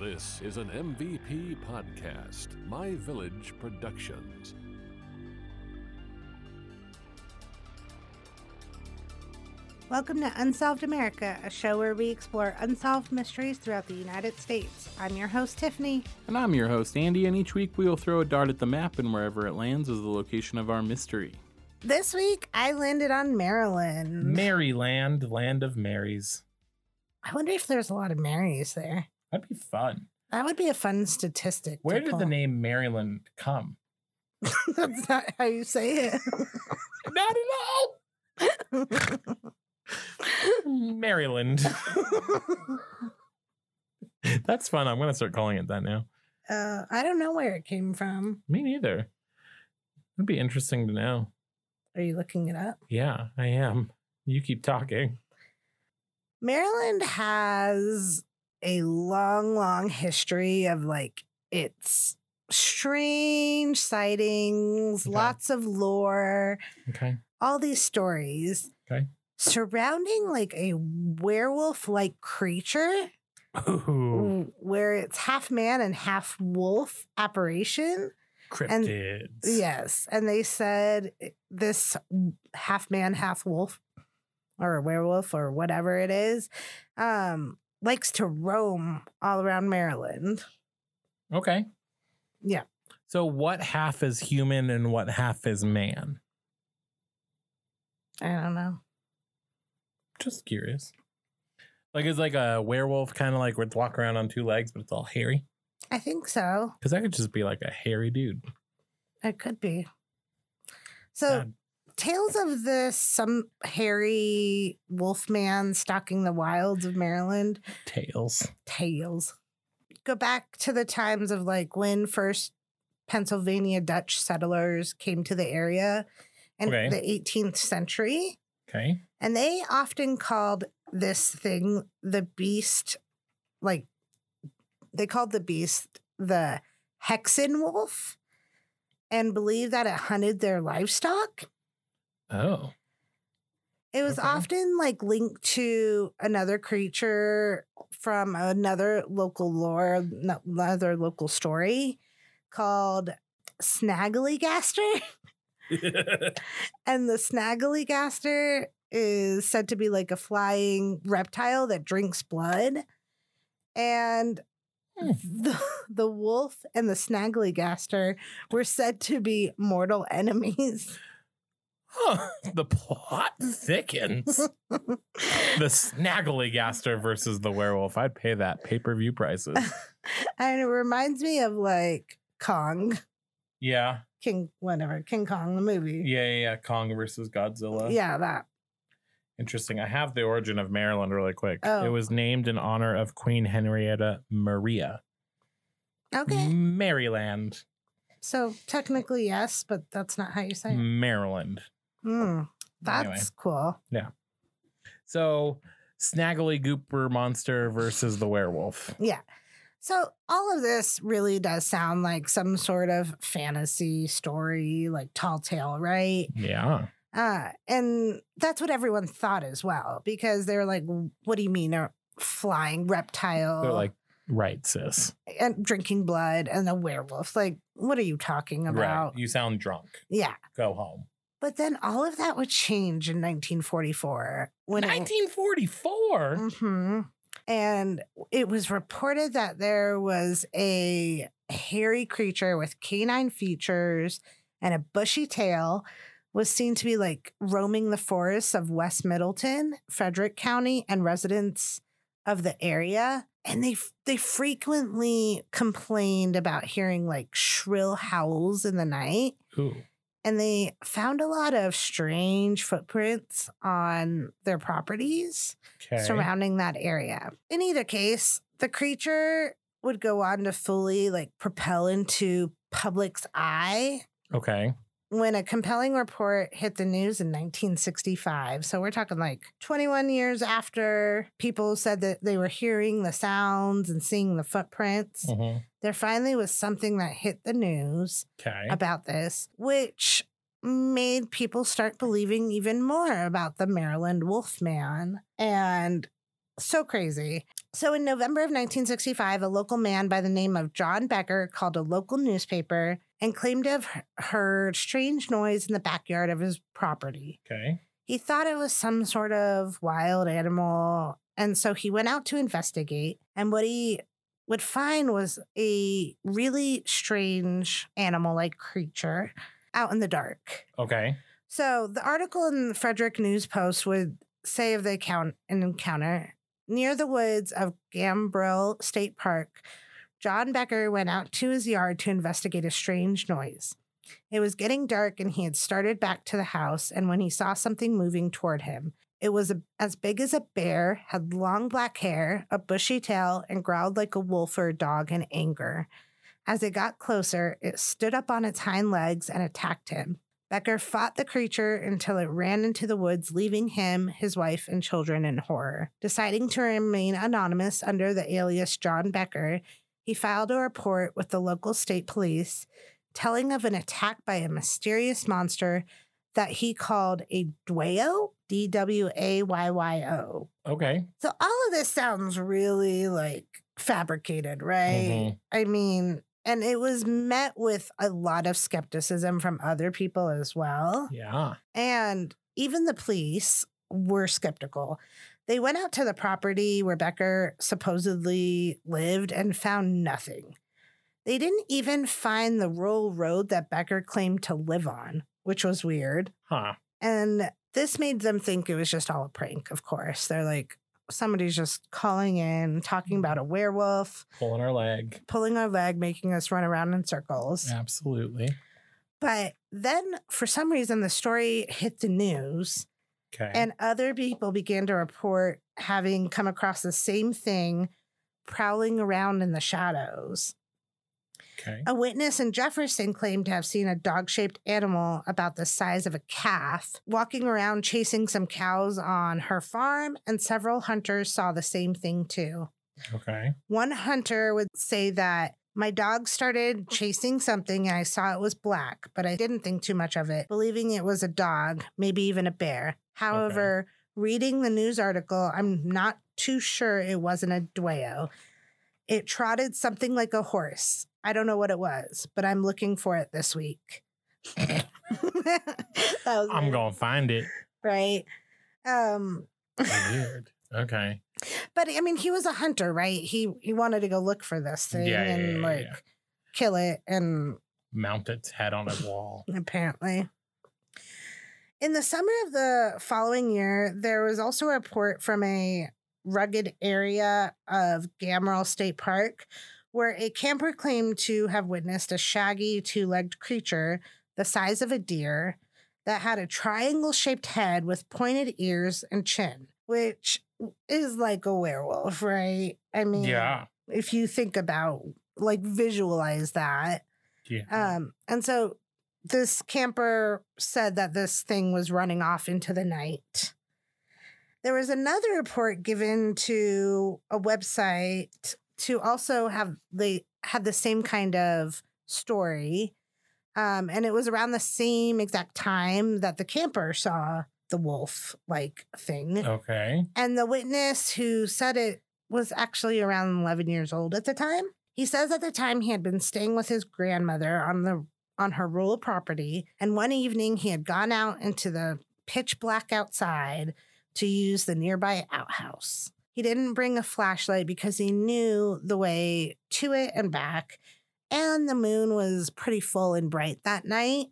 This is an MVP podcast, My Village Productions. Welcome to Unsolved America, a show where we explore unsolved mysteries throughout the United States. I'm your host, Tiffany. And I'm your host, Andy, and each week we will throw a dart at the map, and wherever it lands is the location of our mystery. This week, I landed on Maryland. Maryland, land of Marys. I wonder if there's a lot of Marys there. That'd be fun. That would be a fun statistic. Where did the name Maryland come? That's not how you say it. Not at all. Maryland. That's fun. I'm gonna start calling it that now. uh, I don't know where it came from. Me neither. It'd be interesting to know. Are you looking it up? Yeah, I am. You keep talking. Maryland has a long, long history of like its strange sightings, Okay. lots of lore, Okay. all these stories Okay. surrounding like a werewolf like creature Ooh, where it's half man and half wolf apparition. cryptids. Yes. And they said this half man, half wolf or a werewolf or whatever it is, um, likes to roam all around Maryland. Okay. Yeah. So what half is human and what half is man? I don't know. Just curious. Like is like a werewolf kind of like would walk around on two legs, but it's all hairy? I think so. Because that could just be like a hairy dude. It could be. So. Tales of this some hairy wolf man stalking the wilds of Maryland Tales. tales go back to the times of like when first Pennsylvania Dutch settlers came to the area in Okay. the 18th century. Okay. And they often called this thing the beast, like they called the beast the Hexen wolf and believed that it hunted their livestock. Oh. It was Okay. often like linked to another creature from another local lore, another local story called Snagglygaster. and the Snagglygaster is said to be like a flying reptile that drinks blood. And Hmm. the, the wolf and the Snagglygaster were said to be mortal enemies. Huh. The plot thickens. the snaggly gaster versus the werewolf. I'd pay that pay per view prices. and it reminds me of like Kong, Yeah. King, whatever, King Kong, the movie. Yeah. Yeah. yeah. Kong versus Godzilla. Yeah, that. Interesting. I have the origin of Maryland really quick. Oh. It was named in honor of Queen Henrietta Maria. Okay. Maryland. So technically, yes, but that's not how you say it. Maryland. Hmm, that's Anyway. cool. Yeah. So, Snaggly Gooper monster versus the werewolf. Yeah. So all of this really does sound like some sort of fantasy story, like tall tale, right? Yeah. Uh, and that's what everyone thought as well, because they're like, what do you mean a flying reptile They're like, right, sis. and drinking blood and a werewolf? Like, what are you talking about? Right. You sound drunk. Yeah. Go home. But then all of that would change in 1944 when it, 1944. Mhm. and it was reported that there was a hairy creature with canine features and a bushy tail was seen to be like roaming the forests of West Middletown, Frederick County, and residents of the area. And they they frequently complained about hearing like shrill howls in the night Ooh. And they found a lot of strange footprints on their properties Okay. surrounding that area. In either case, the creature would go on to fully like propel into public's eye okay. When a compelling report hit the news in 1965. So we're talking like 21 years after people said that they were hearing the sounds and seeing the footprints. Mhm. There finally was something that hit the news Okay. about this, which made people start believing even more about the Maryland Wolfman. And so crazy. So in November of 1965, a local man by the name of John Becker called a local newspaper and claimed to have heard strange noise in the backyard of his property. Okay. He thought it was some sort of wild animal, and so he went out to investigate. And what he would find was a really strange animal like creature out in the dark. Okay. So the article in the Frederick News Post would say of the account an encounter near the woods of Gambrill State Park. John Becker went out to his yard to investigate a strange noise. It was getting dark and he had started back to the house and when he saw something moving toward him. It was as big as a bear, had long black hair, a bushy tail, and growled like a wolf or a dog in anger. As it got closer, it stood up on its hind legs and attacked him. Becker fought the creature until it ran into the woods, leaving him, his wife, and children in horror. Deciding to remain anonymous under the alias John Becker, he filed a report with the local state police telling of an attack by a mysterious monster that he called a Dwayyo, D W A Y Y O. Okay. So all of this sounds really like fabricated, right? Mhm. I mean, and it was met with a lot of skepticism from other people as well. Yeah. And even the police were skeptical. They went out to the property where Becker supposedly lived and found nothing. They didn't even find the rural road that Becker claimed to live on, which was weird. Huh. And this made them think it was just all a prank, of course. They're like, somebody's just calling in, talking about a werewolf, Pulling our leg. pulling our leg, making us run around in circles. Absolutely. But then, for some reason, the story hit the news, Okay. and other people began to report having come across the same thing prowling around in the shadows. okay. A witness in Jefferson claimed to have seen a dog shaped animal about the size of a calf walking around chasing some cows on her farm, and several hunters saw the same thing too. Okay. One hunter would say that my dog started chasing something and I saw it was black, but I didn't think too much of it, believing it was a dog, maybe even a bear. However, reading the news article, I'm not too sure it wasn't a Dwayyo. It trotted something like a horse. I don't know what it was, but I'm looking for it this week. I'm gonna find it. right. Um, Weird. Okay. but I mean, he was a hunter, right? He he wanted to go look for this thing Yeah, yeah, and yeah, like kill it, and Mount its head on a wall. apparently. In the summer of the following year, there was also a report from a rugged area of Gambrill State Park where a camper claimed to have witnessed a shaggy two legged creature the size of a deer that had a triangle shaped head with pointed ears and chin, which is like a werewolf, right? I mean, Yeah. if you think about like visualize that. Yeah. Um, and so this camper said that this thing was running off into the night. There was another report given to a website to also have they had the same kind of story. Um, and it was around the same exact time that the camper saw the wolf like thing. okay. And the witness who said it was actually around 11 years old at the time. He says at the time he had been staying with his grandmother on the on her rural property, and one evening he had gone out into the pitch black outside to use the nearby outhouse. He didn't bring a flashlight because he knew the way to it and back, and the moon was pretty full and bright that night,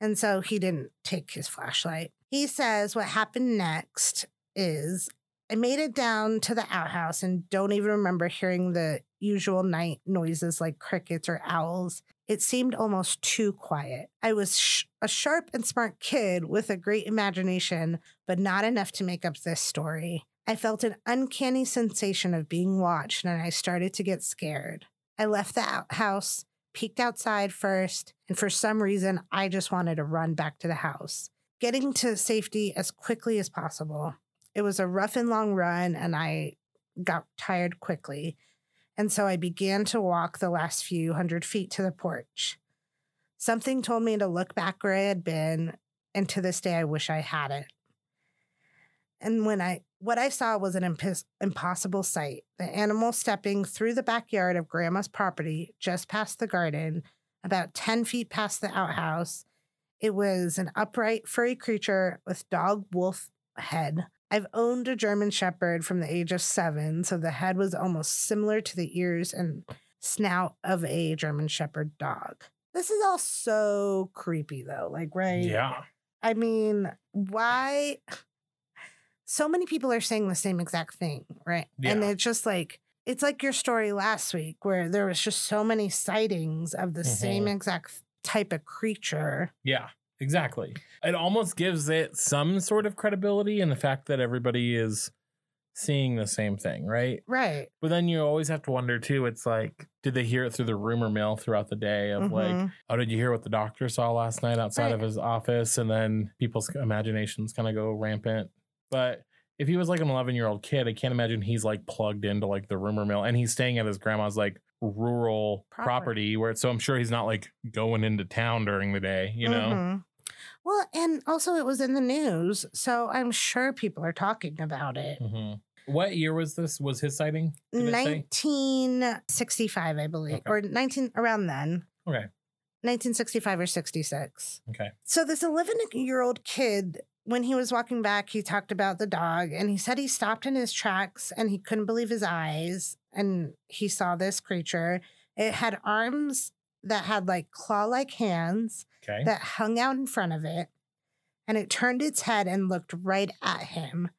and so he didn't take his flashlight. He says what happened next is I made it down to the outhouse and don't even remember hearing the usual night noises like crickets or owls. It seemed almost too quiet. I was sh- a sharp and smart kid with a great imagination, but not enough to make up this story. I felt an uncanny sensation of being watched and I started to get scared. I left the outhouse, peeked outside first, and for some reason, I just wanted to run back to the house, getting to safety as quickly as possible. It was a rough and long run, and I got tired quickly. And so I began to walk the last few hundred feet to the porch. Something told me to look back where I had been, and to this day, I wish I hadn't. And when I what I saw was an impos- impossible sight. The animal stepping through the backyard of Grandma's property, just past the garden, about 10 feet past the outhouse. It was an upright, furry creature with dog wolf head. I've owned a German Shepherd from the age of seven, so the head was almost similar to the ears and snout of a German Shepherd dog. This is all so creepy, though. Like, right? Yeah. I mean, why? So many people are saying the same exact thing, right? Yeah. And it's just like, it's like your story last week where there was just so many sightings of the same Mhm. exact type of creature. Yeah, exactly. It almost gives it some sort of credibility in the fact that everybody is seeing the same thing, right? Right. But then you always have to wonder too. It's like, did they hear it through the rumor mill throughout the day of like, Mhm. oh, did you hear what the doctor saw last night outside Right. of his office? And then people's imaginations kind of go rampant. But if he was like an 11 year old kid, I can't imagine he's like plugged into like the rumor mill and he's staying at his grandma's like rural Property. property where so I'm sure he's not like going into town during the day, you know? Mhm. Well, and also it was in the news, so I'm sure people are talking about it. Mhm. What year was this? Was his sighting? Did it say? 1965, I believe, Okay. or 19 around then, Okay. 1965 or 66. Okay. So this 11 year old kid, when he was walking back, he talked about the dog and he said he stopped in his tracks and he couldn't believe his eyes and he saw this creature. It had arms that had like claw like hands Okay. that hung out in front of it and it turned its head and looked right at him.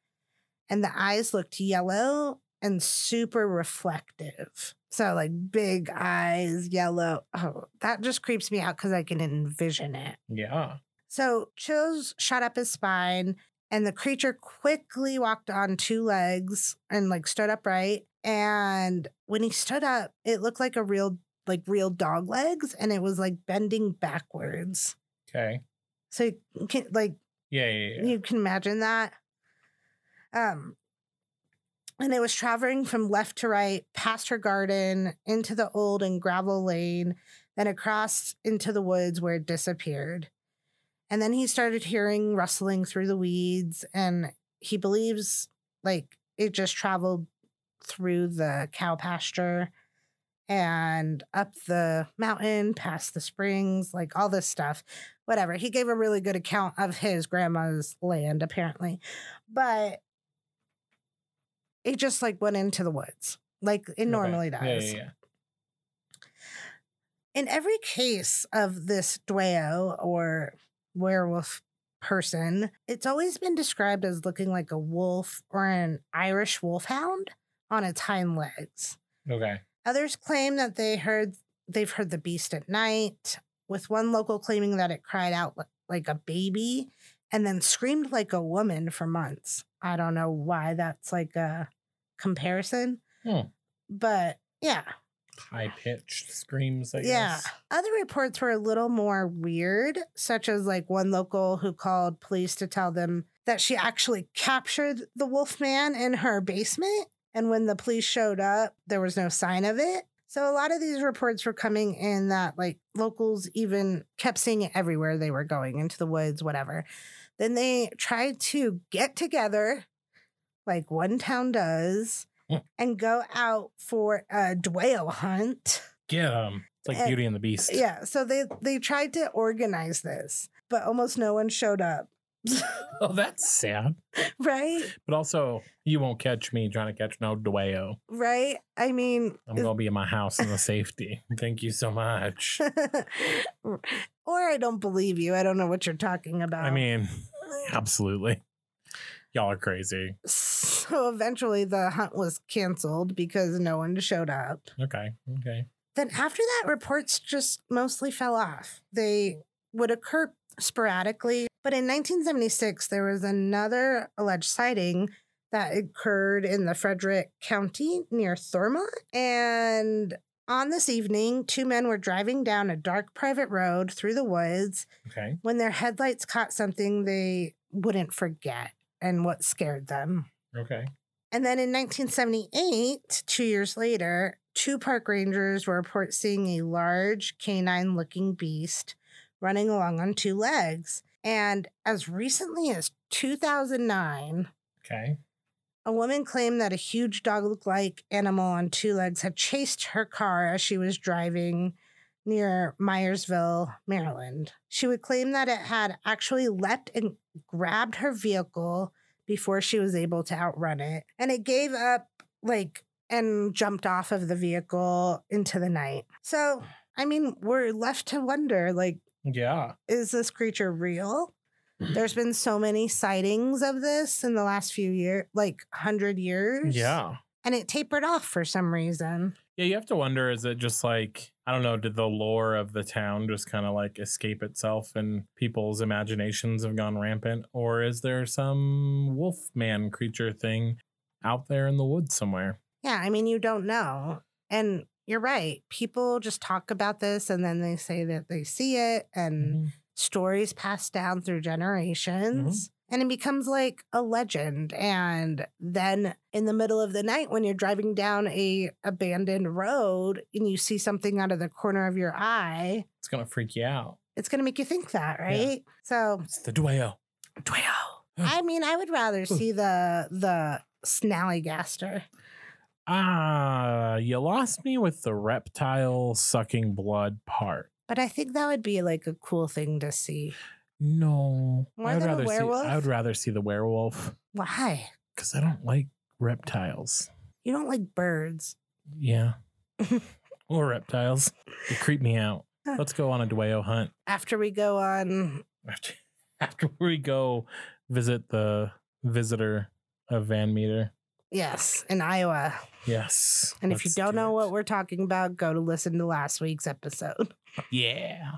And the eyes looked yellow and super reflective. So, like big eyes, yellow. Oh, that just creeps me out because I can envision it. yeah. So, chills shot up his spine, and the creature quickly walked on two legs and like stood upright. And when he stood up, it looked like a real, like real dog legs, and it was like bending backwards. Okay. So you can like Yeah. Yeah. yeah. you can imagine that. Um and it was traveling from left to right, past her garden, into the old and gravel lane, then across into the woods where it disappeared. And then he started hearing rustling through the weeds, and he believes like it just traveled through the cow pasture and up the mountain, past the springs, like all this stuff whatever. He gave a really good account of his grandma's land, apparently. But it just like went into the woods, like it normally Yeah, does. Yeah. Yeah. In every case of this Dwayyo or werewolf person, it's always been described as looking like a wolf or an Irish wolfhound on its hind legs. Okay. Others claim that they heard they've heard the beast at night, with one local claiming that it cried out like a baby and then screamed like a woman for months. I don't know why that's like a comparison. Hmm. But yeah. High pitched screams. I Yeah. guess. Other reports were a little more weird, such as like one local who called police to tell them that she actually captured the wolf man in her basement. And when the police showed up, there was no sign of it. So a lot of these reports were coming in that like locals even kept seeing it everywhere they were going into the woods, whatever. Then they tried to get together, like one town does, Hmm. and go out for a Dwaylo hunt. Get them. It's like Eh, Beauty and the Beast. Yeah, so they they tried to organize this, but almost no one showed up. Oh, that's sad. right? But also, you won't catch me trying to catch no Dwaylo. Right? I mean, I'm gonna be in my house in the safety. Thank you so much. or I don't believe you. I don't know what you're talking about. I mean, absolutely. Y'all are crazy. so eventually the hunt was canceled because no one showed up. Okay. Okay. Then after that, reports just mostly fell off. They would occur sporadically, but in 1976, there was another alleged sighting that occurred in the Frederick County near Thurmont. And on this evening, two men were driving down a dark private road through the woods Okay. when their headlights caught something they wouldn't forget and what scared them. Okay. And then in 1978, two years later, two park rangers were reported seeing a large canine looking beast running along on two legs. And as recently as 2009, Okay. A woman claimed that a huge dog like animal on two legs had chased her car as she was driving near Myersville, Maryland. She would claim that it had actually leapt and grabbed her vehicle before she was able to outrun it. And it gave up, like, and jumped off of the vehicle into the night. So, I mean, we're left to wonder like, Yeah. is this creature real? There's been so many sightings of this in the last few years, like 100 years. Yeah. And it tapered off for some reason. Yeah, you have to wonder is it just like, I don't know, did the lore of the town just kind of like escape itself and people's imaginations have gone rampant? Or is there some wolf man creature thing out there in the woods somewhere? Yeah, I mean, you don't know. And you're right. People just talk about this and then they say that they see it and Mhm. stories passed down through generations. And it becomes like a legend. And then in the middle of the night, when you're driving down a abandoned road and you see something out of the corner of your eye, It's going to freak you out. it's going to make you think that, right? So, It's the Dwayyo. I mean, I would rather see the the snallygaster. Ah, you lost me with the reptile sucking blood part. But I think that would be like a cool thing to see. No. More I would rather werewolf? see I would rather see the werewolf Why? cuz I don't like reptiles. You don't like birds. Yeah. or reptiles. They creep me out. Let's go on a Dwayyo hunt. After we go on, After, after we go visit the visitor of Van Meter. yes, in Iowa. Yes. And if you don't do know it. what we're talking about, go to listen to last week's episode. Yeah.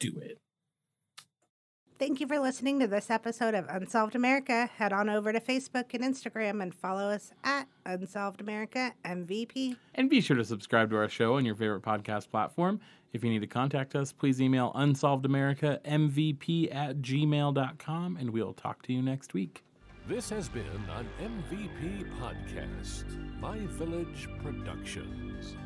Do it. Thank you for listening to this episode of Unsolved America. Head on over to Facebook and Instagram and follow us at Unsolved America MVP. And be sure to subscribe to our show on your favorite podcast platform. If you need to contact us, please email unsolvedamerica.mvp at gmail.com and we'll talk to you next week. This has been an MVP podcast, My Village Productions.